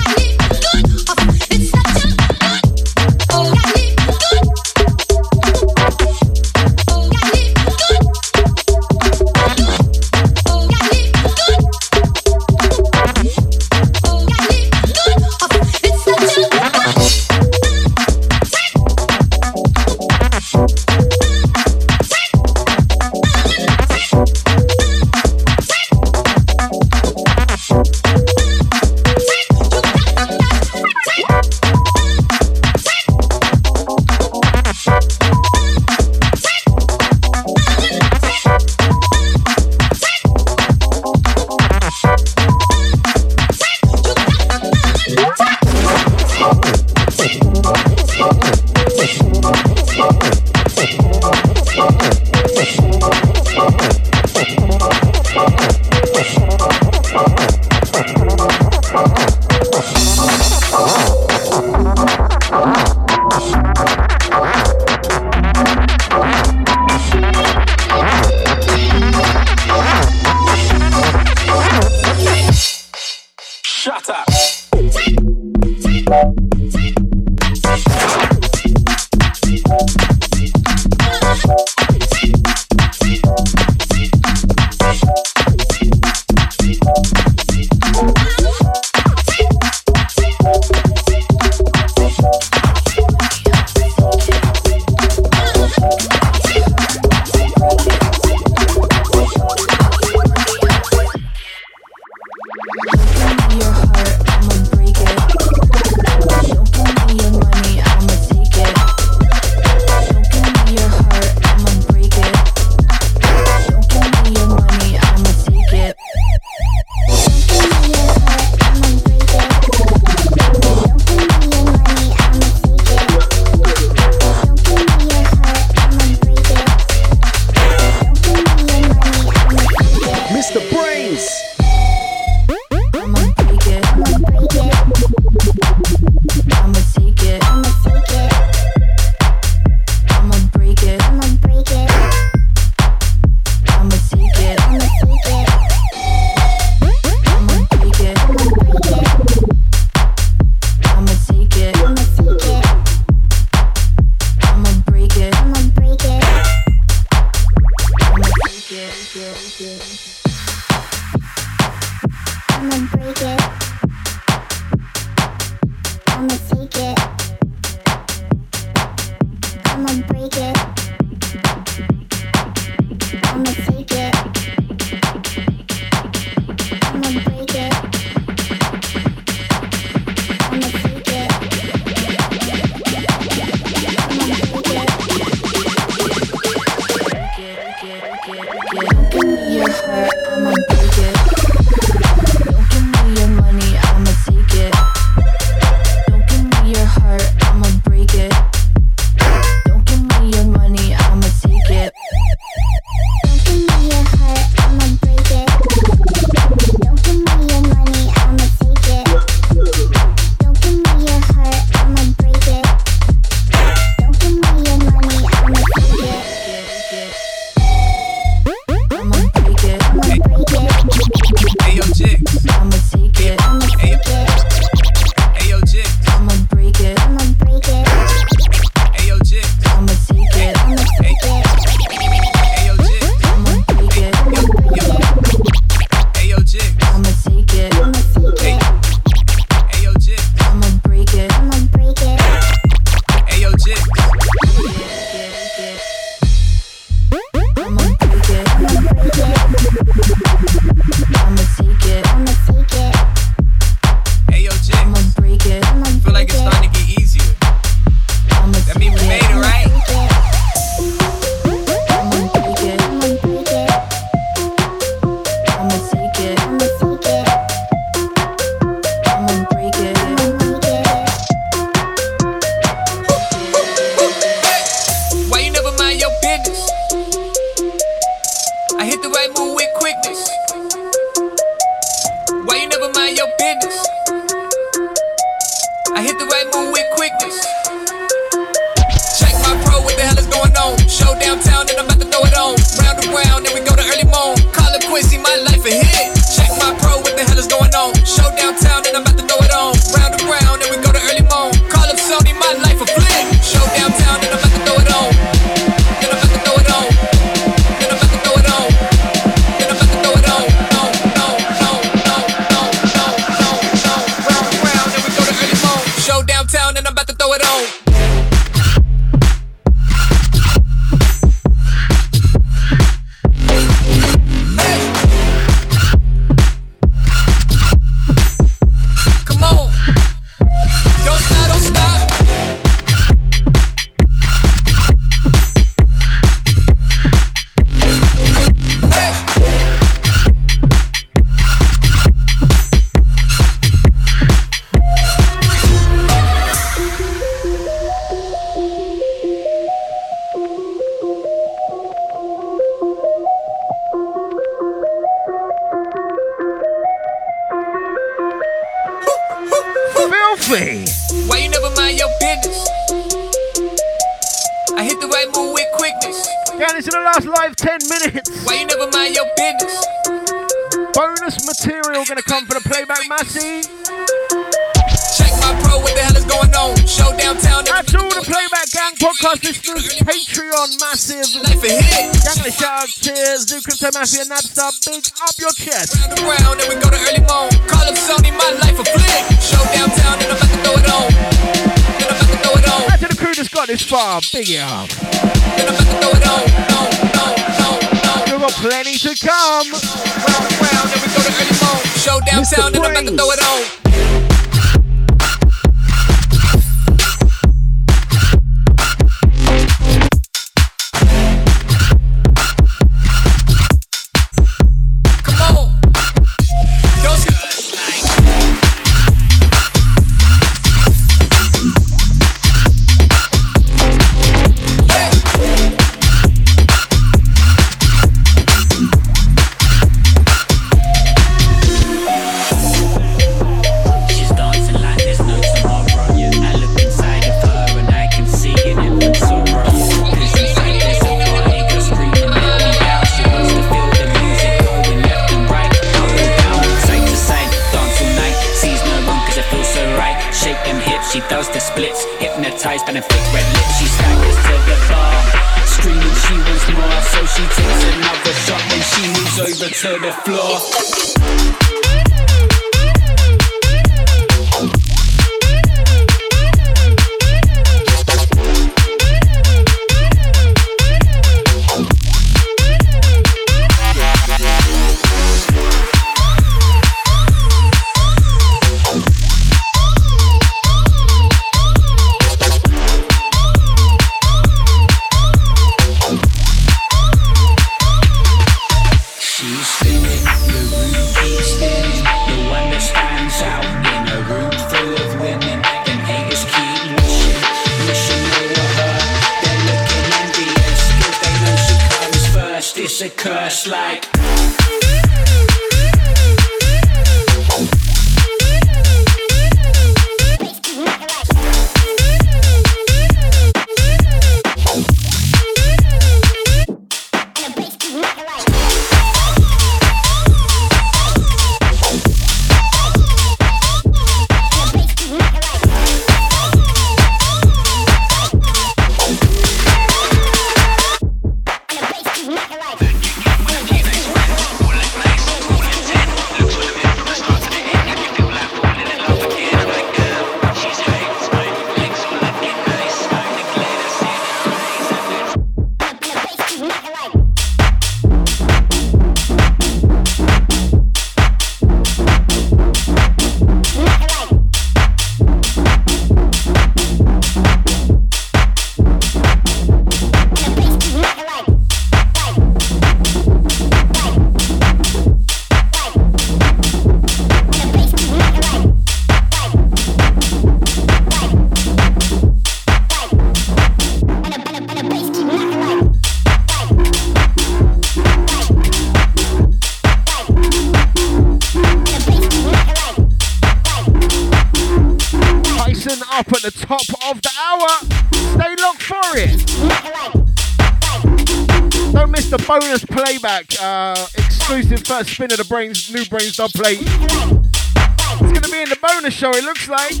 bonus playback. Uh, exclusive first spin of the BrainZ new BrainZ dub plate. It's gonna be in the bonus show. It looks like.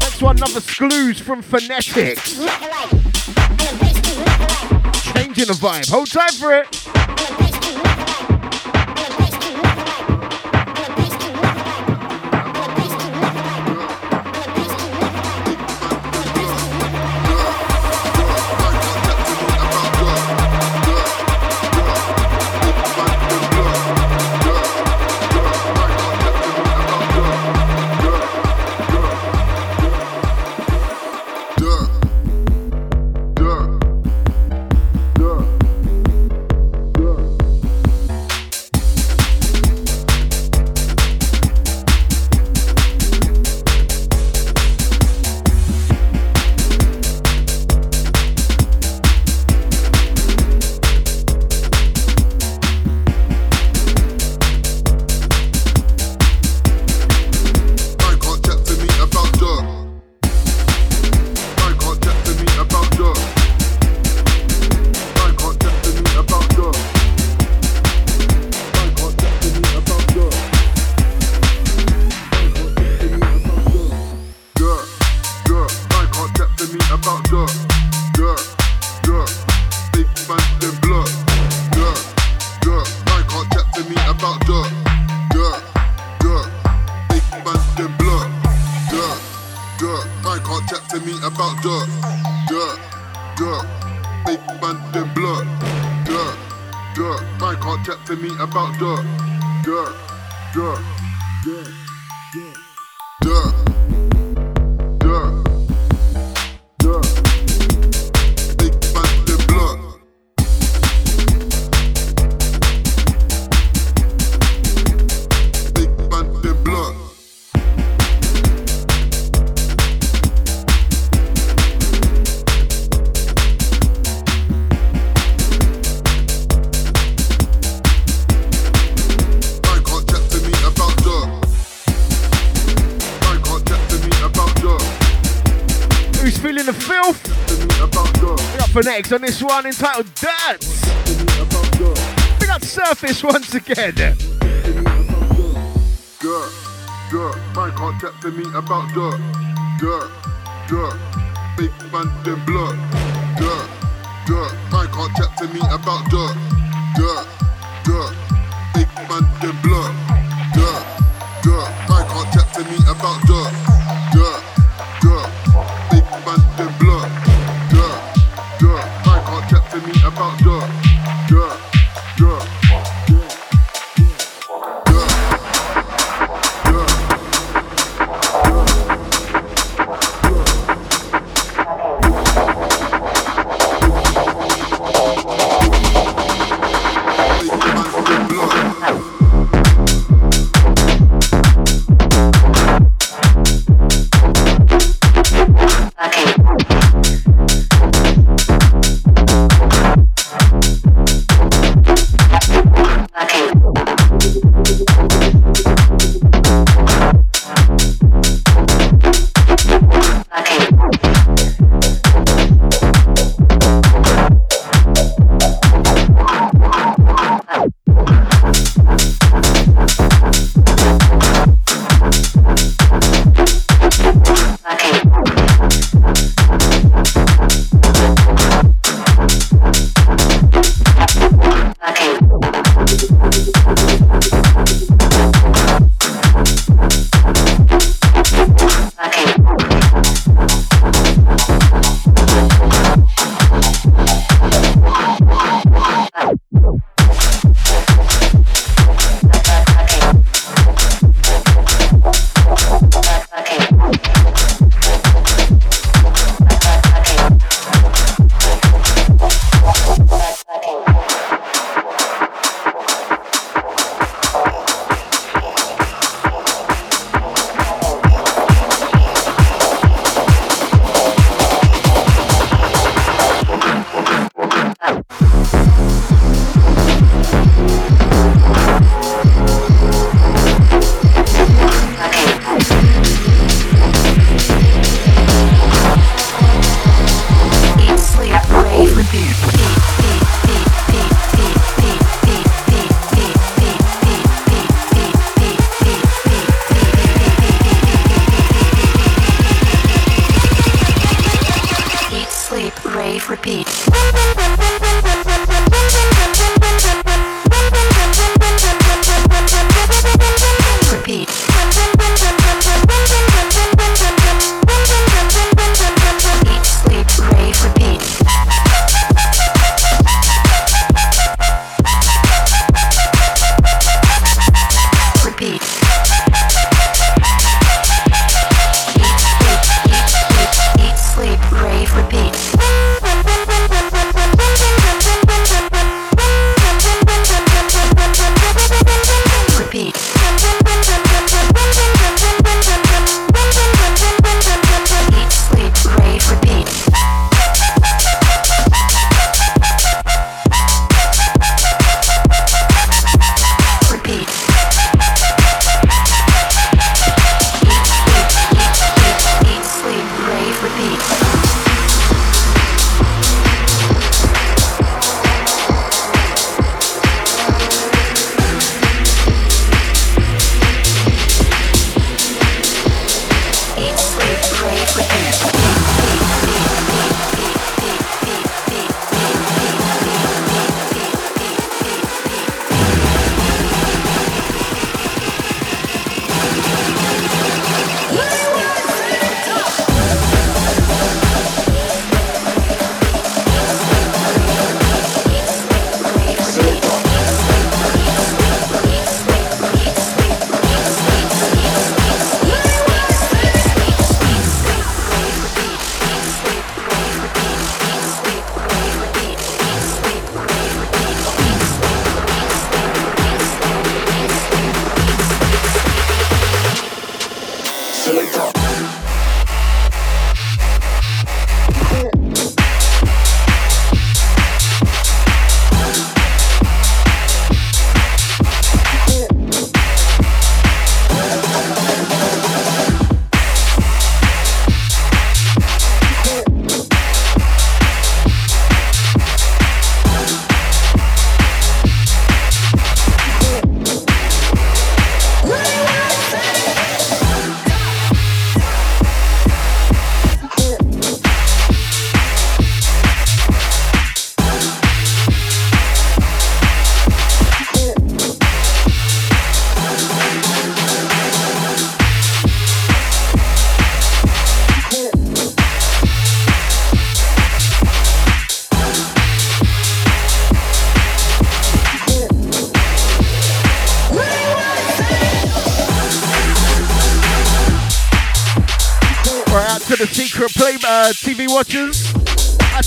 Next one, another Screws from Phonetics. Changing the vibe. Hold tight for it. One entitled Dirt. Big up Surface once again. Dirt, dirt. I can't me about. Dirt,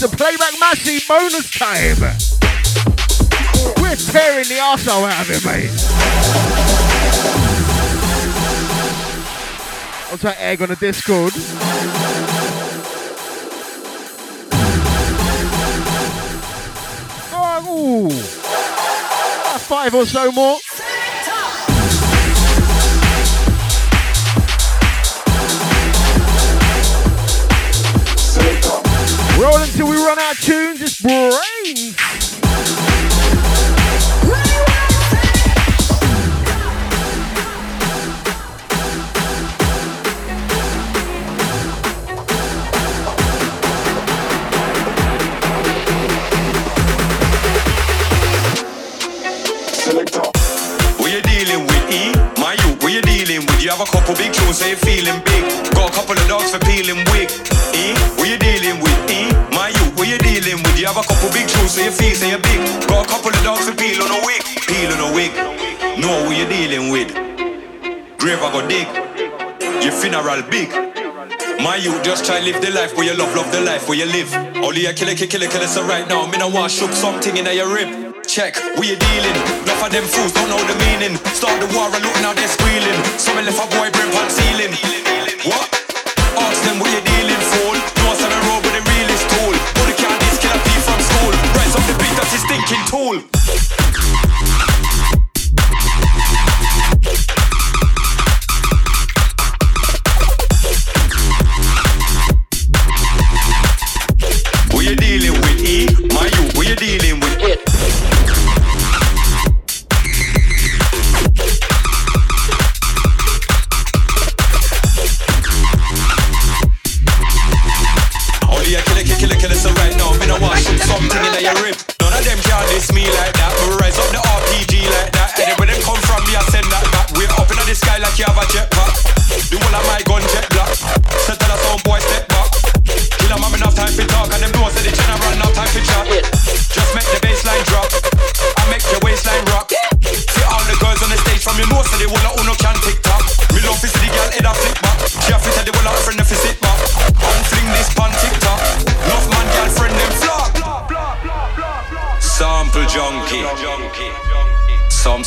the playback massy bonus time. We're tearing the arsehole out of it, mate. What's that egg on the Discord? Oh, ooh. Five or so more. Roll until we run out of tunes. It's BrainZ. You dealing with, E? My youth, who you dealing with? You have a couple big tunes, so feeling big. Got a couple of dogs for peeling wig. E? Who you dealing with, E? Who you dealing with? You have a couple big tunes, so you feel, so you're big. Got a couple of dogs for peel on a wig. Peel on a wig. Know who you dealing with. Grave I go dig. Your funeral big. My youth just try live the life where you love, love the life where you live. Only a killer, killer, killer, so right now, me no want shook something in your rib. Check, we you dealing? Enough of them fools don't know the meaning. Start the war and look now they're squealing. Some left a boy brain pan ceiling. What? Ask them what you dealing for. Stinking tool.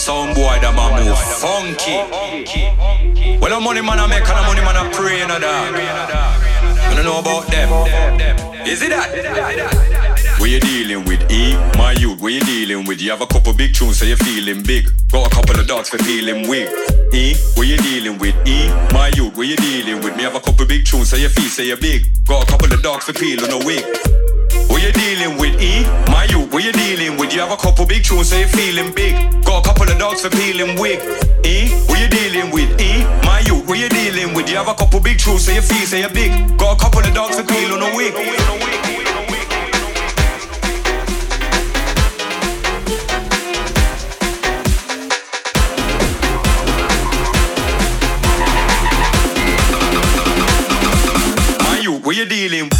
Some boy that man move funky. Well, the money man I make and the money man I pray in a dog. I don't know about them. Is it that? Where you dealing with E? My youth, where you dealing with? You have a couple big tunes, so you're feeling big. Got a couple of dogs for feeling weak. E, where you dealing with? E, my youth, where you dealing with? Me have a couple big tunes, so your feet say so you're big. Got a couple of dogs for peeling a wig. What you dealing with, E? My youth, what you dealing with? You have a couple big tunes, so you're feeling big. Got a couple of dogs for peeling wig. E? What you dealing with, E? My youth, what you dealing with? You have a couple big tunes, so you feel so you big. Got a couple of dogs for peeling a wig. What you dealing with?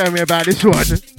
M2J me about this one.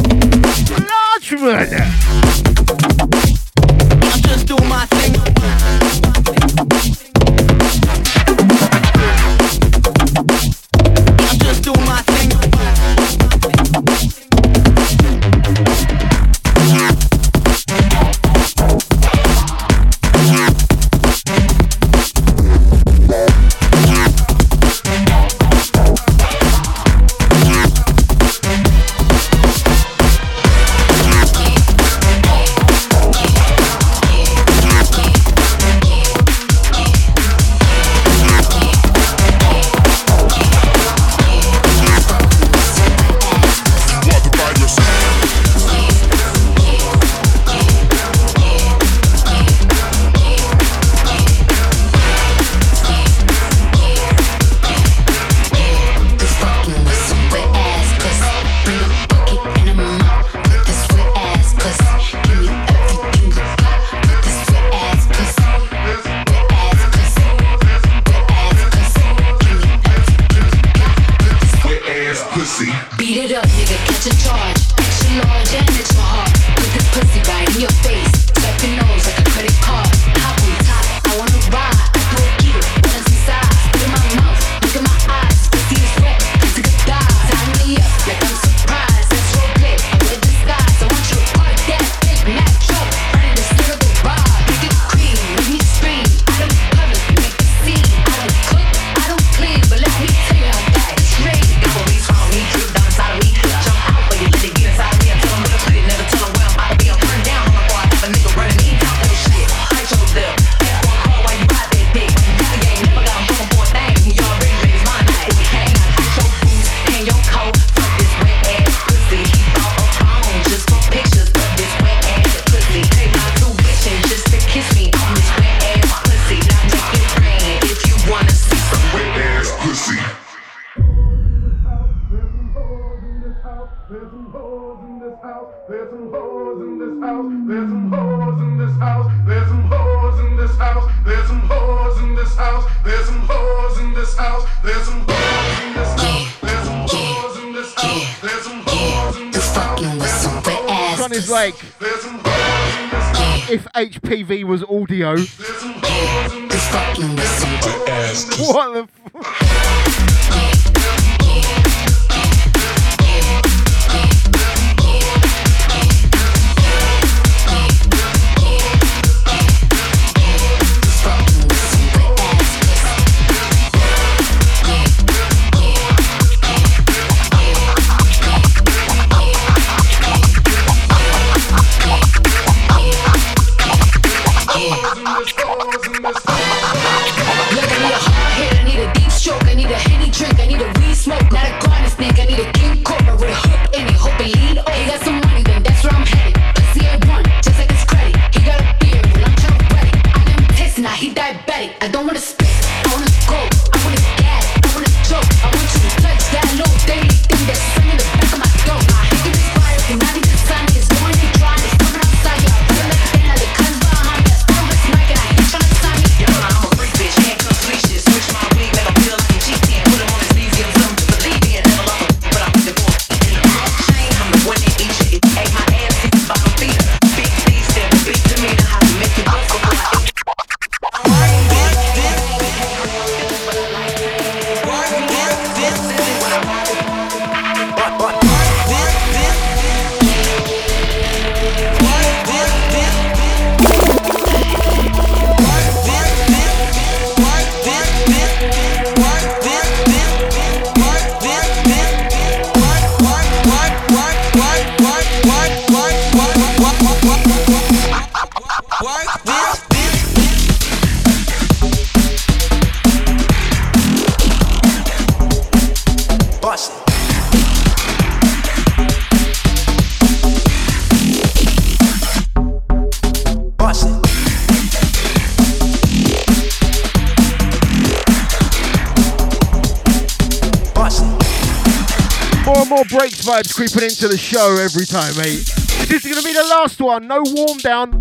creeping into the show every time, mate. This is going to be the last one. No warm down.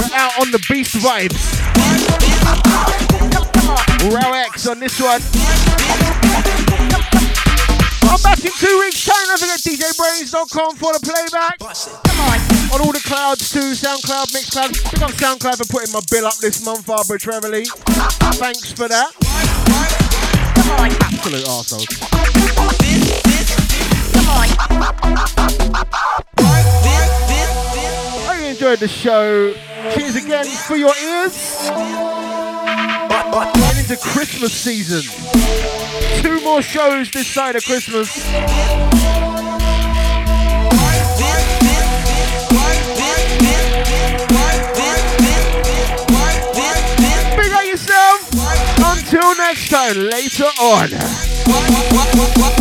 We're out on the beast vibes. Row X on this one. I'm back in two weeks' time. Don't forget DJBrainZ.com for the playback. On all the clouds too, SoundCloud, MixCloud. Pick up SoundCloud for putting my bill up this month arbitrarily. Thanks for that absolute arseholes. Hope you enjoyed the show. Cheers again for your ears. Going into Christmas season. Two more shows this side of Christmas. next time later on.